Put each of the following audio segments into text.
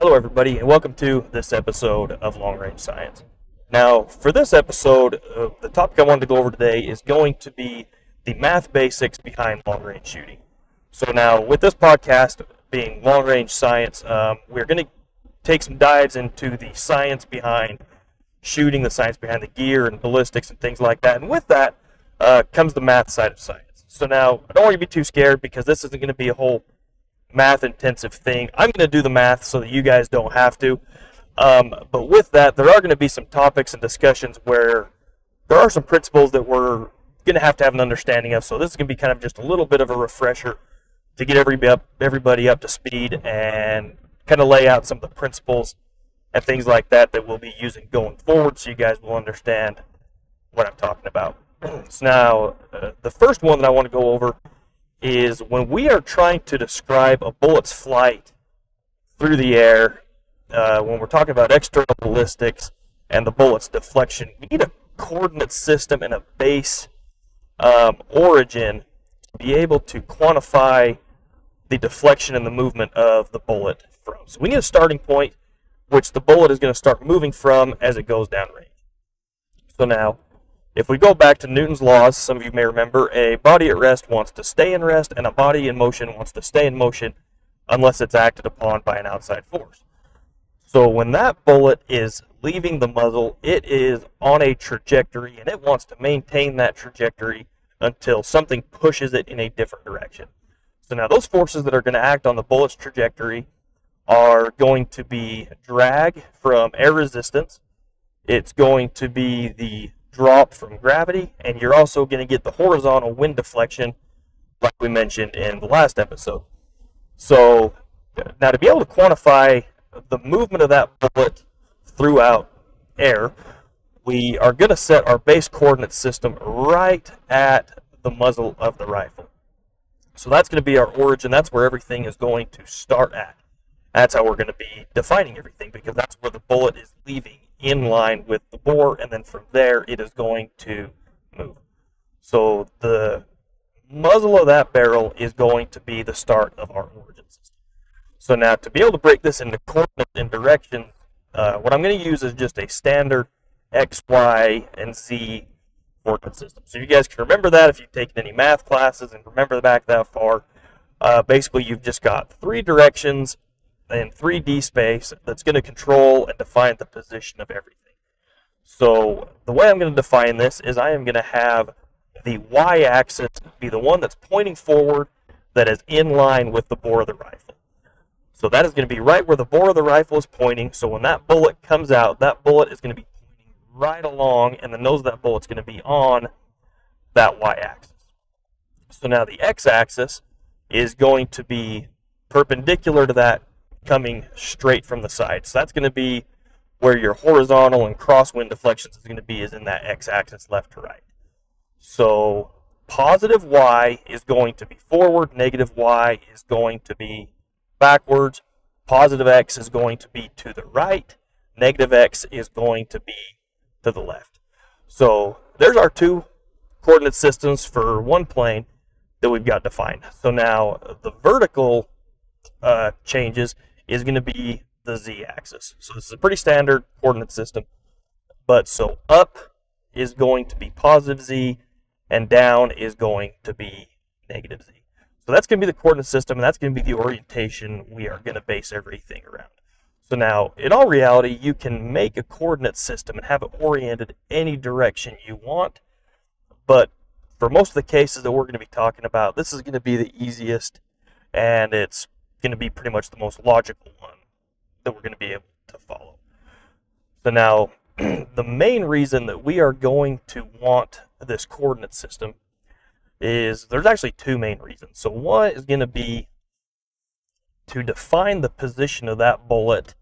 Hello, everybody, and welcome to this episode of Long Range Science. Now, for this episode, uh, the topic I wanted to go over today is going to be the math basics behind long range shooting. So, now with this podcast being Long Range Science, um, we're going to take some dives into the science behind shooting, the science behind the gear and ballistics and things like that. And with that uh, comes the math side of science. So, now I don't want you to be too scared because this isn't going to be a whole math intensive thing. I'm going to do the math so that you guys don't have to. Um, but with that, there are going to be some topics and discussions where there are some principles that we're going to have to have an understanding of. So this is going to be kind of just a little bit of a refresher to get everybody up, everybody up to speed and kind of lay out some of the principles and things like that that we'll be using going forward so you guys will understand what I'm talking about. so now, uh, the first one that I want to go over is when we are trying to describe a bullet's flight through the air, uh, when we're talking about external ballistics and the bullet's deflection, we need a coordinate system and a base um, origin to be able to quantify the deflection and the movement of the bullet from. So we need a starting point which the bullet is going to start moving from as it goes downrange. So now, if we go back to Newton's laws, some of you may remember, a body at rest wants to stay in rest, and a body in motion wants to stay in motion unless it's acted upon by an outside force. So when that bullet is leaving the muzzle, it is on a trajectory, and it wants to maintain that trajectory until something pushes it in a different direction. So now those forces that are going to act on the bullet's trajectory are going to be drag from air resistance. It's going to be the drop from gravity, and you're also going to get the horizontal wind deflection, like we mentioned in the last episode. So, now to be able to quantify the movement of that bullet throughout air, we are going to set our base coordinate system right at the muzzle of the rifle. So that's going to be our origin. That's where everything is going to start at. That's how we're going to be defining everything because that's where the bullet is leaving in line with the bore, and then from there it is going to move. So the muzzle of that barrel is going to be the start of our origin system. So now to be able to break this into coordinates and directions, uh, what I'm going to use is just a standard X, Y, and Z coordinate system. So you guys can remember that if you've taken any math classes and remember back that far. Uh, basically, you've just got three directions in 3D space that's going to control and define the position of everything. So the way I'm going to define this is I am going to have the y-axis be the one that's pointing forward that is in line with the bore of the rifle. So that is going to be right where the bore of the rifle is pointing. So when that bullet comes out, that bullet is going to be pointing right along, and the nose of that bullet is going to be on that y-axis. So now the x-axis is going to be perpendicular to that coming straight from the side. So that's going to be where your horizontal and crosswind deflections is going to be is in that x-axis left to right. So positive y is going to be forward, negative y is going to be backwards, positive x is going to be to the right, negative x is going to be to the left. So there's our two coordinate systems for one plane that we've got defined. So now the vertical uh, changes is going to be the z-axis. So this is a pretty standard coordinate system. But so up is going to be positive z, and down is going to be negative z. So that's going to be the coordinate system, and that's going to be the orientation we are going to base everything around. So now, in all reality, you can make a coordinate system and have it oriented any direction you want, but for most of the cases that we're going to be talking about, this is going to be the easiest, and it's going to be pretty much the most logical one that we're going to be able to follow. So now, the main reason that we are going to want this coordinate system is there's actually two main reasons. So one is going to be to define the position of that bullet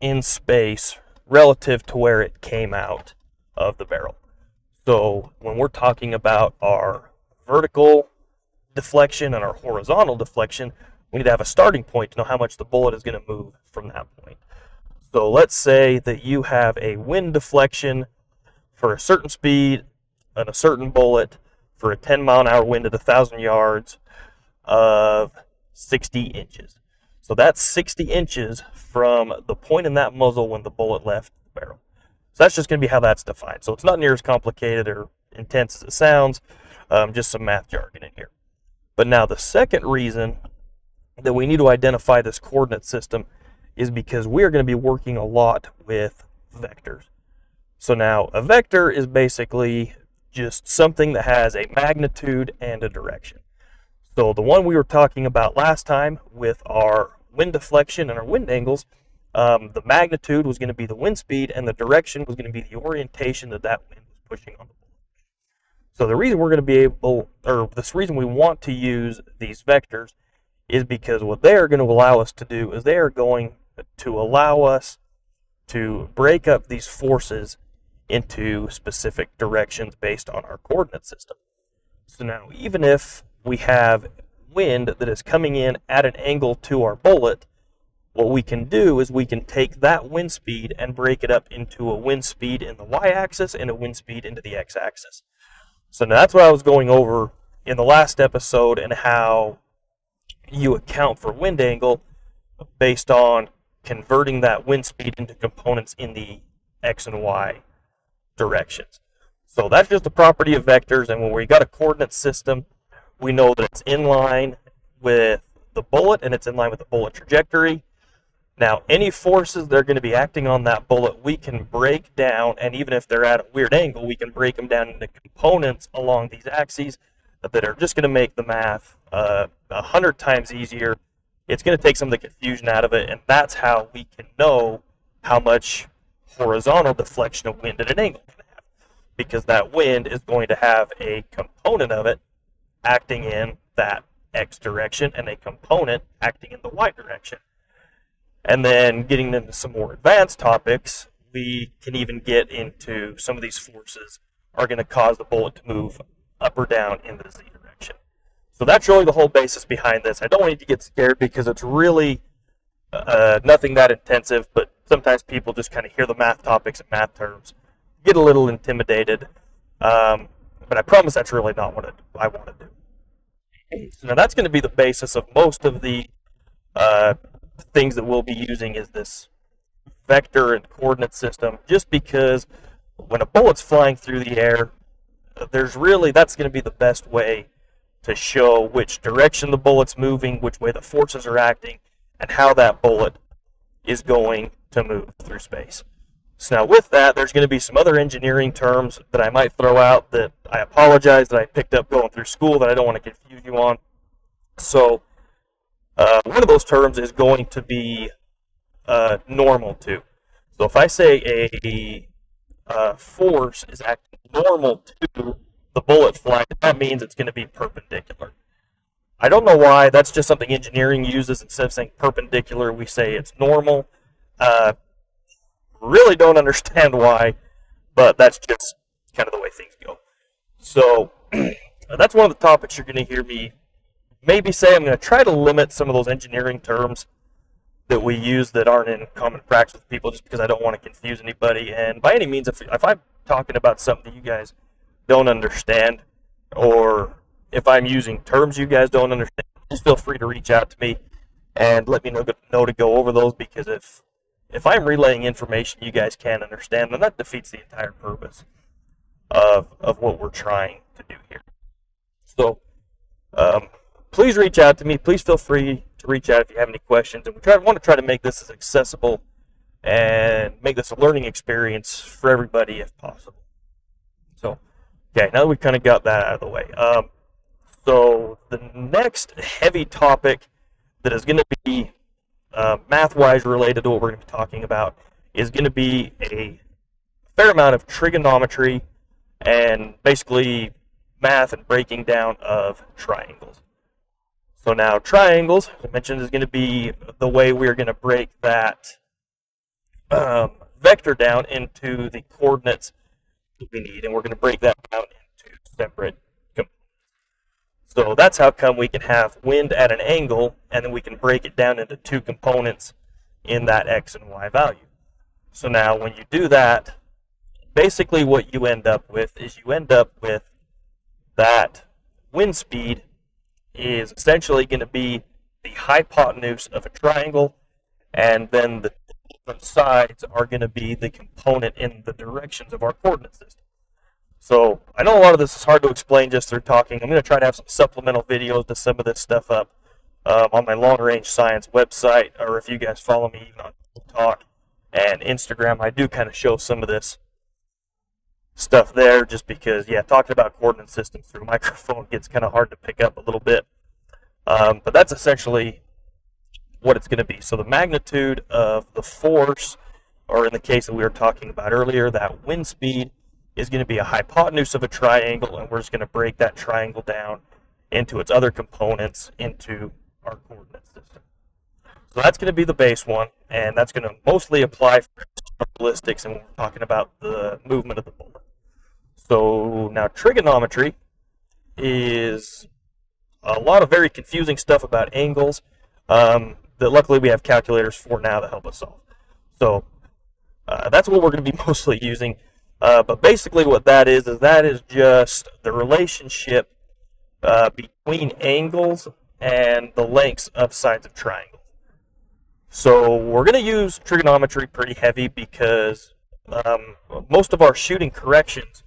in space relative to where it came out of the barrel. So when we're talking about our vertical deflection and our horizontal deflection, we need to have a starting point to know how much the bullet is going to move from that point. So let's say that you have a wind deflection for a certain speed and a certain bullet for a 10 mile an hour wind at 1,000 yards of 60 inches. So that's 60 inches from the point in that muzzle when the bullet left the barrel. So that's just going to be how that's defined. So it's not near as complicated or intense as it sounds, um, just some math jargon in here. But now the second reason that we need to identify this coordinate system is because we are going to be working a lot with vectors. So now a vector is basically just something that has a magnitude and a direction. So the one we were talking about last time with our wind deflection and our wind angles, um, the magnitude was going to be the wind speed and the direction was going to be the orientation that that wind was pushing on the bullet. So the reason we're going to be able, or this reason we want to use these vectors is because what they are going to allow us to do is they are going to allow us to break up these forces into specific directions based on our coordinate system. So now, even if we have wind that is coming in at an angle to our bullet, what we can do is we can take that wind speed and break it up into a wind speed in the y-axis and a wind speed into the x-axis. So now that's what I was going over in the last episode and how you account for wind angle based on converting that wind speed into components in the x and y directions. So that's just a property of vectors, and when we got a coordinate system, we know that it's in line with the bullet and it's in line with the bullet trajectory. Now, any forces that are going to be acting on that bullet, we can break down, and even if they're at a weird angle, we can break them down into components along these axes that are just going to make the math a uh, hundred times easier. It's going to take some of the confusion out of it, and that's how we can know how much horizontal deflection of wind at an angle can have, because that wind is going to have a component of it acting in that x direction and a component acting in the y direction. And then getting into some more advanced topics, we can even get into some of these forces are going to cause the bullet to move up or down in the z. So that's really the whole basis behind this. I don't want you to get scared because it's really uh, nothing that intensive, but sometimes people just kind of hear the math topics and math terms, get a little intimidated. Um, but I promise that's really not what I want to do. So now that's going to be the basis of most of the uh, things that we'll be using is this vector and coordinate system, just because when a bullet's flying through the air, there's really that's going to be the best way to show which direction the bullet's moving, which way the forces are acting, and how that bullet is going to move through space. So now with that, there's going to be some other engineering terms that I might throw out that I apologize that I picked up going through school that I don't want to confuse you on. So uh, one of those terms is going to be uh, normal to. So if I say a, a force is acting normal to the bullet flight, that means it's going to be perpendicular. I don't know why. That's just something engineering uses. Instead of saying perpendicular, we say it's normal. Uh, really don't understand why, but that's just kind of the way things go. So that's one of the topics you're going to hear me maybe say. I'm going to try to limit some of those engineering terms that we use that aren't in common practice with people just because I don't want to confuse anybody. And by any means, if, if I'm talking about something that you guys don't understand or if I'm using terms you guys don't understand, just feel free to reach out to me and let me know, know to go over those because if if I'm relaying information you guys can't understand, then that defeats the entire purpose of of what we're trying to do here. So um, please reach out to me. Please feel free to reach out if you have any questions. And we try, want to try to make this as accessible and make this a learning experience for everybody if possible. Okay, now that we've kind of got that out of the way. Um, so the next heavy topic that is going to be uh, math-wise related to what we're going to be talking about is going to be a fair amount of trigonometry and basically math and breaking down of triangles. So now triangles, as I mentioned, is going to be the way we're going to break that um, vector down into the coordinates we need, and we're going to break that down into separate components. so that's how come we can have wind at an angle, and then we can break it down into two components in that x and y value. So now when you do that, basically what you end up with is you end up with that wind speed is essentially going to be the hypotenuse of a triangle, and then the different sides are going to be the component in the directions of our coordinate system. So I know a lot of this is hard to explain just through talking. I'm going to try to have some supplemental videos to some of this stuff up um, on my long range science website, or if you guys follow me even on Talk and Instagram, I do kind of show some of this stuff there just because, yeah, talking about coordinate systems through microphone gets kind of hard to pick up a little bit. Um, but that's essentially what it's going to be. So the magnitude of the force, or in the case that we were talking about earlier, that wind speed is going to be a hypotenuse of a triangle, and we're just going to break that triangle down into its other components into our coordinate system. So that's going to be the base one, and that's going to mostly apply for ballistics and when we're talking about the movement of the bullet. So now trigonometry is a lot of very confusing stuff about angles um, that luckily we have calculators for now to help us solve. So uh, that's what we're going to be mostly using. Uh, but basically what that is, is that is just the relationship uh, between angles and the lengths of sides of triangles. So we're going to use trigonometry pretty heavy because um, most of our shooting corrections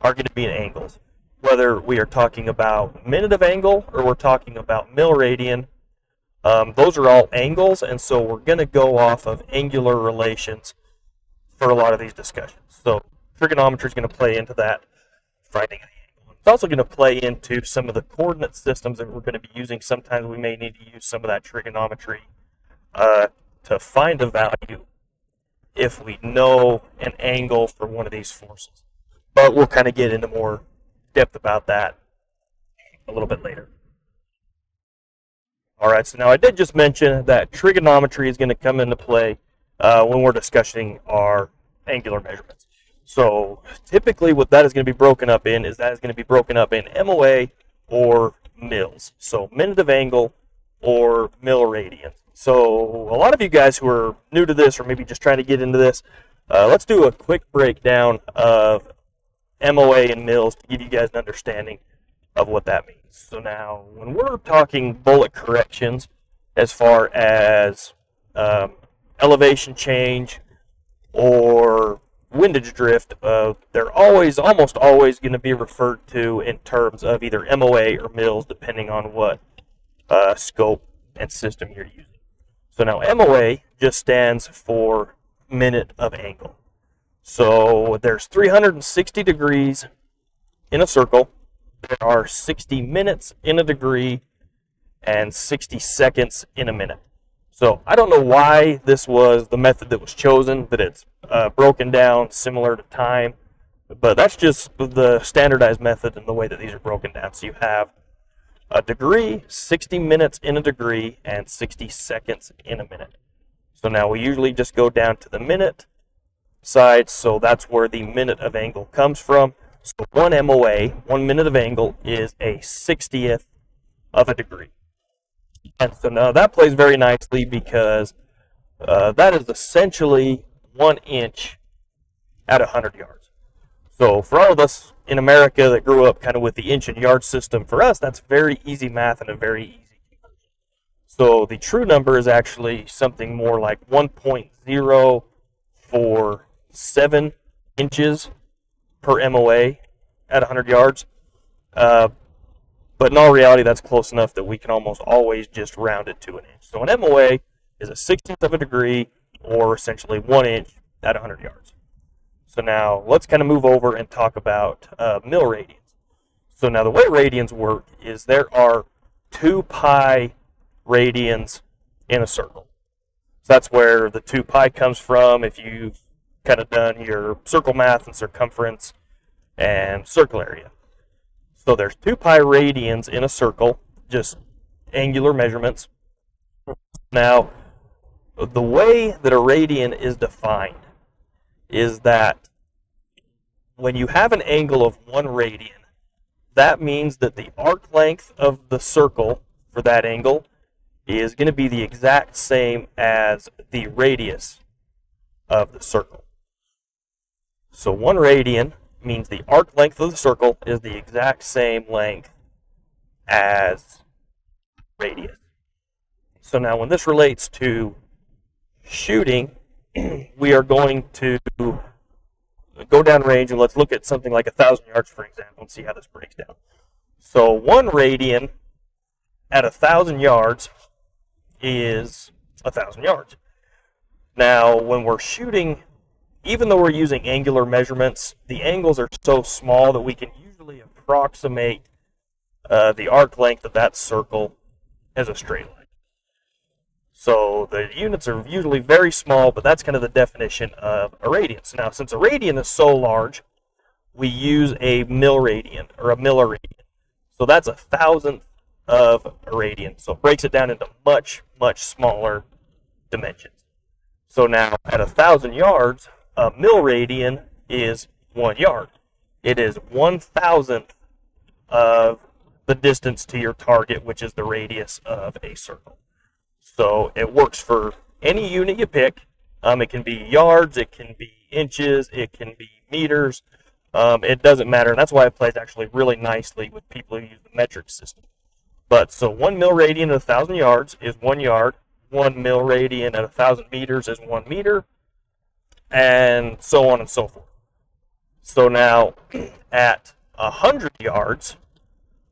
are going to be in angles. Whether we are talking about minute of angle or we're talking about mil radian, um, those are all angles, and so we're going to go off of angular relations for a lot of these discussions. So trigonometry is going to play into that, finding an angle. It's also going to play into some of the coordinate systems that we're going to be using. Sometimes we may need to use some of that trigonometry uh, to find a value if we know an angle for one of these forces. But we'll kind of get into more depth about that a little bit later. All right, so now I did just mention that trigonometry is going to come into play uh, when we're discussing our angular measurements. So typically what that is going to be broken up in is that is going to be broken up in MOA or mils. So minute of angle or mil radians. So a lot of you guys who are new to this or maybe just trying to get into this, uh, let's do a quick breakdown of MOA and mils to give you guys an understanding of what that means. So now, when we're talking bullet corrections, as far as um, elevation change or windage drift, uh, they're always, almost always, going to be referred to in terms of either MOA or mils, depending on what uh, scope and system you're using. So now MOA just stands for minute of angle. So there's 360 degrees in a circle. There are 60 minutes in a degree and 60 seconds in a minute. So I don't know why this was the method that was chosen, that it's uh, broken down similar to time, but that's just the standardized method and the way that these are broken down. So you have a degree, 60 minutes in a degree, and 60 seconds in a minute. So now we usually just go down to the minute side, so that's where the minute of angle comes from. So one MOA, one minute of angle, is a 60th of a degree. And so now that plays very nicely because uh, that is essentially one inch at 100 yards. So for all of us in America that grew up kind of with the inch and yard system, for us that's very easy math and a very easy So the true number is actually something more like 1.047 inches per MOA at 100 yards. Uh, but in all reality, that's close enough that we can almost always just round it to an inch. So an MOA is a 16th of a degree, or essentially one inch at 100 yards. So now let's kind of move over and talk about uh, mil radians. So now the way radians work is there are 2 pi radians in a circle. So that's where the 2 pi comes from if you've kind of done your circle math and circumference and circle area. So there's 2 pi radians in a circle, just angular measurements. Now, the way that a radian is defined is that when you have an angle of 1 radian, that means that the arc length of the circle for that angle is going to be the exact same as the radius of the circle. So 1 radian means the arc length of the circle is the exact same length as radius. So now when this relates to shooting, we are going to go down range and let's look at something like a thousand yards, for example, and see how this breaks down. So one radian at a thousand yards is a thousand yards. Now, when we're shooting, even though we're using angular measurements, the angles are so small that we can usually approximate uh, the arc length of that circle as a straight line. So the units are usually very small, but that's kind of the definition of a radian. now, since a radian is so large, we use a milliradian or a milliradian. So that's a thousandth of a radian. So it breaks it down into much, much smaller dimensions. So now at a thousand yards, a milliradian is one yard. It is one thousandth of the distance to your target, which is the radius of a circle. So it works for any unit you pick. Um, it can be yards, it can be inches, it can be meters. Um, it doesn't matter, and that's why it plays actually really nicely with people who use the metric system. But so one milliradian at a thousand yards is one yard. One milliradian at a thousand meters is one meter, and so on and so forth. So now, at a hundred yards,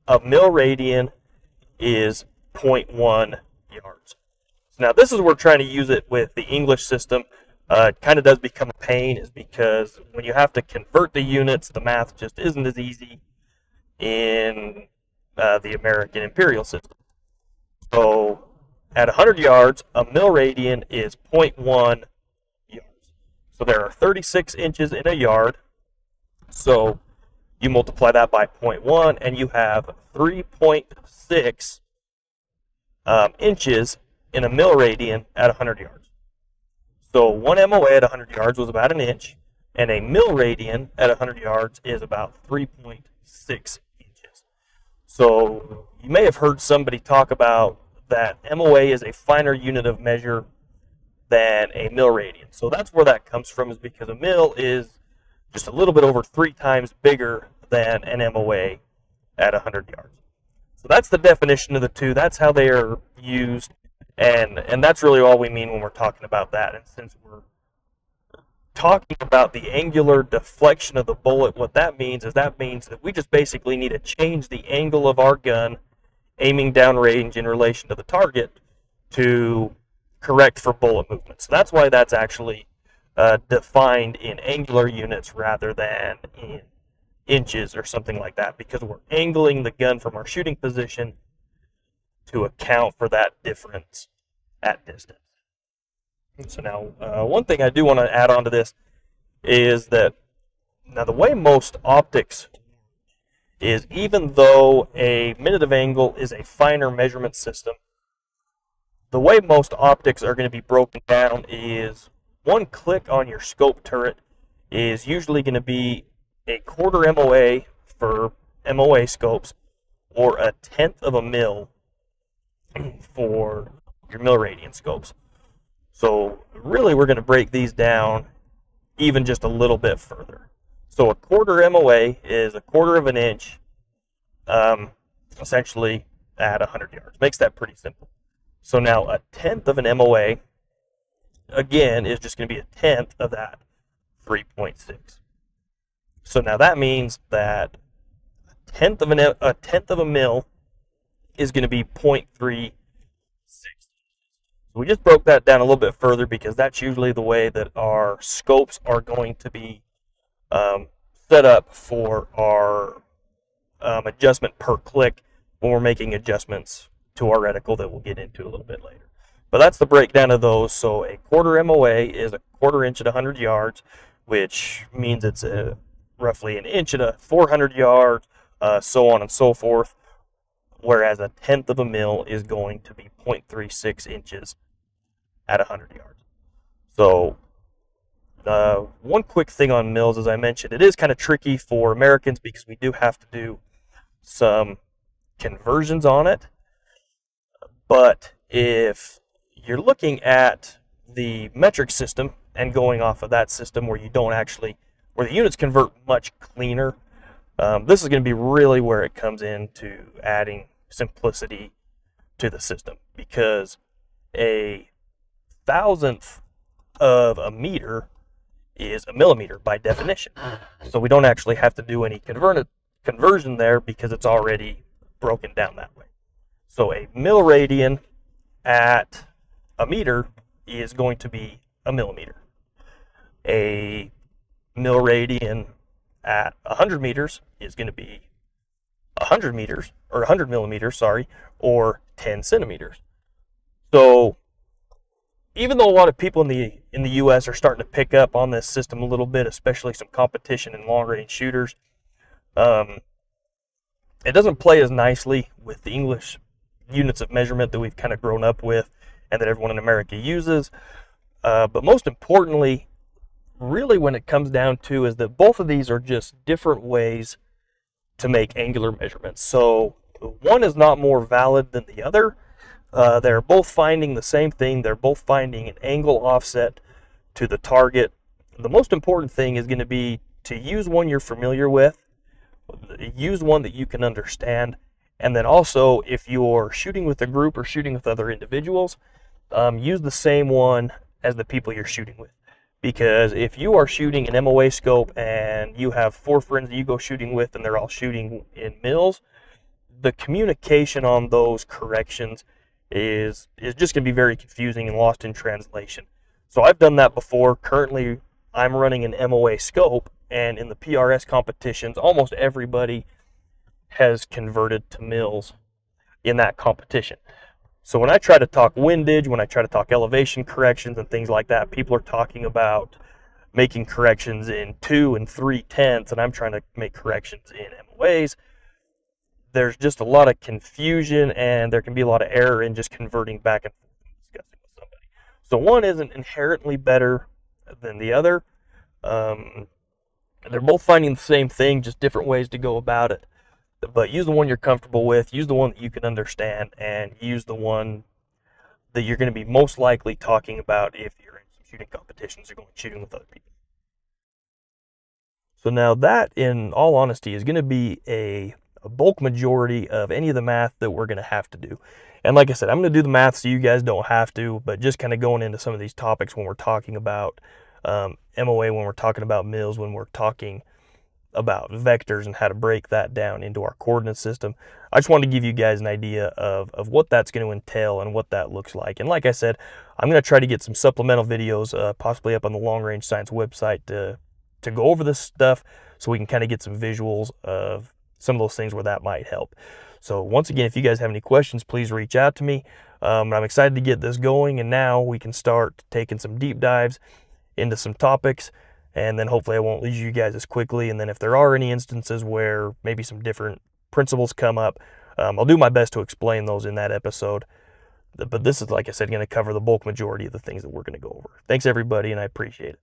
a milliradian is 0.1 yards. So now this is where we're trying to use it with the English system. Uh, it kind of does become a pain, is because when you have to convert the units, the math just isn't as easy in uh, the American imperial system. So at 100 yards, a milliradian is 0.1 yards. So there are 36 inches in a yard. So you multiply that by 0.1, and you have 3.6 um, inches in a milliradian at 100 yards. So one MOA at 100 yards was about an inch, and a milliradian at 100 yards is about 3.6 inches. So you may have heard somebody talk about that MOA is a finer unit of measure than a milliradian. So that's where that comes from, is because a mil is just a little bit over three times bigger than an MOA at 100 yards. So that's the definition of the two. That's how they are used, and and that's really all we mean when we're talking about that. And since we're talking about the angular deflection of the bullet, what that means is that means that we just basically need to change the angle of our gun aiming downrange in relation to the target to correct for bullet movement. So that's why that's actually uh, defined in angular units rather than in inches or something like that because we're angling the gun from our shooting position to account for that difference at distance. So now, uh, one thing I do want to add on to this is that now the way most optics is even though a minute of angle is a finer measurement system, the way most optics are going to be broken down is one click on your scope turret is usually going to be a quarter MOA for MOA scopes or a tenth of a mil for your milliradian scopes. So really we're going to break these down even just a little bit further. So a quarter MOA is a quarter of an inch, um, essentially at 100 yards. Makes that pretty simple. So now a tenth of an MOA, again, is just going to be a tenth of that 3.6. So now that means that a tenth of an a tenth of a mil is going to be 0.36. So we just broke that down a little bit further because that's usually the way that our scopes are going to be um, set up for our um, adjustment per click when we're making adjustments to our reticle that we'll get into a little bit later. But that's the breakdown of those. So a quarter MOA is a quarter inch at 100 yards, which means it's a roughly an inch at a 400 yards, uh, so on and so forth. Whereas a tenth of a mil is going to be 0.36 inches at 100 yards. So, uh, one quick thing on mils, as I mentioned, it is kind of tricky for Americans because we do have to do some conversions on it. But if you're looking at the metric system and going off of that system where you don't actually where the units convert much cleaner. Um, this is going to be really where it comes into adding simplicity to the system because a thousandth of a meter is a millimeter by definition. So we don't actually have to do any convert- conversion there because it's already broken down that way. So a milliradian at a meter is going to be a millimeter. A milliradian at 100 meters is going to be 100 meters, or 100 millimeters, sorry, or 10 centimeters. So even though a lot of people in the in the U.S. are starting to pick up on this system a little bit, especially some competition in long range shooters, um, it doesn't play as nicely with the English units of measurement that we've kind of grown up with and that everyone in America uses. Uh, but most importantly, really when it comes down to is that both of these are just different ways to make angular measurements. So one is not more valid than the other. Uh, they're both finding the same thing. They're both finding an angle offset to the target. The most important thing is going to be to use one you're familiar with, use one that you can understand, and then also if you're shooting with a group or shooting with other individuals, um, use the same one as the people you're shooting with. Because if you are shooting an MOA scope and you have four friends that you go shooting with and they're all shooting in mils, the communication on those corrections is is just going to be very confusing and lost in translation. So I've done that before. Currently, I'm running an MOA scope, and in the PRS competitions, almost everybody has converted to mils in that competition. So when I try to talk windage, when I try to talk elevation corrections and things like that, people are talking about making corrections in two and three tenths, and I'm trying to make corrections in MOAs. There's just a lot of confusion, and there can be a lot of error in just converting back and forth and discussing with somebody. So one isn't inherently better than the other. Um, they're both finding the same thing, just different ways to go about it but use the one you're comfortable with, use the one that you can understand, and use the one that you're going to be most likely talking about if you're in some shooting competitions or going shooting with other people. So now that, in all honesty, is going to be a, a bulk majority of any of the math that we're going to have to do. And like I said, I'm going to do the math so you guys don't have to, but just kind of going into some of these topics when we're talking about um, MOA, when we're talking about mils, when we're talking about vectors and how to break that down into our coordinate system. I just wanted to give you guys an idea of, of what that's going to entail and what that looks like. And like I said, I'm going to try to get some supplemental videos uh, possibly up on the Long Range Science website to, to go over this stuff so we can kind of get some visuals of some of those things where that might help. So once again, if you guys have any questions, please reach out to me. Um, I'm excited to get this going, and now we can start taking some deep dives into some topics and then hopefully I won't lose you guys as quickly. And then if there are any instances where maybe some different principles come up, um, I'll do my best to explain those in that episode. But this is, like I said, going to cover the bulk majority of the things that we're going to go over. Thanks, everybody, and I appreciate it.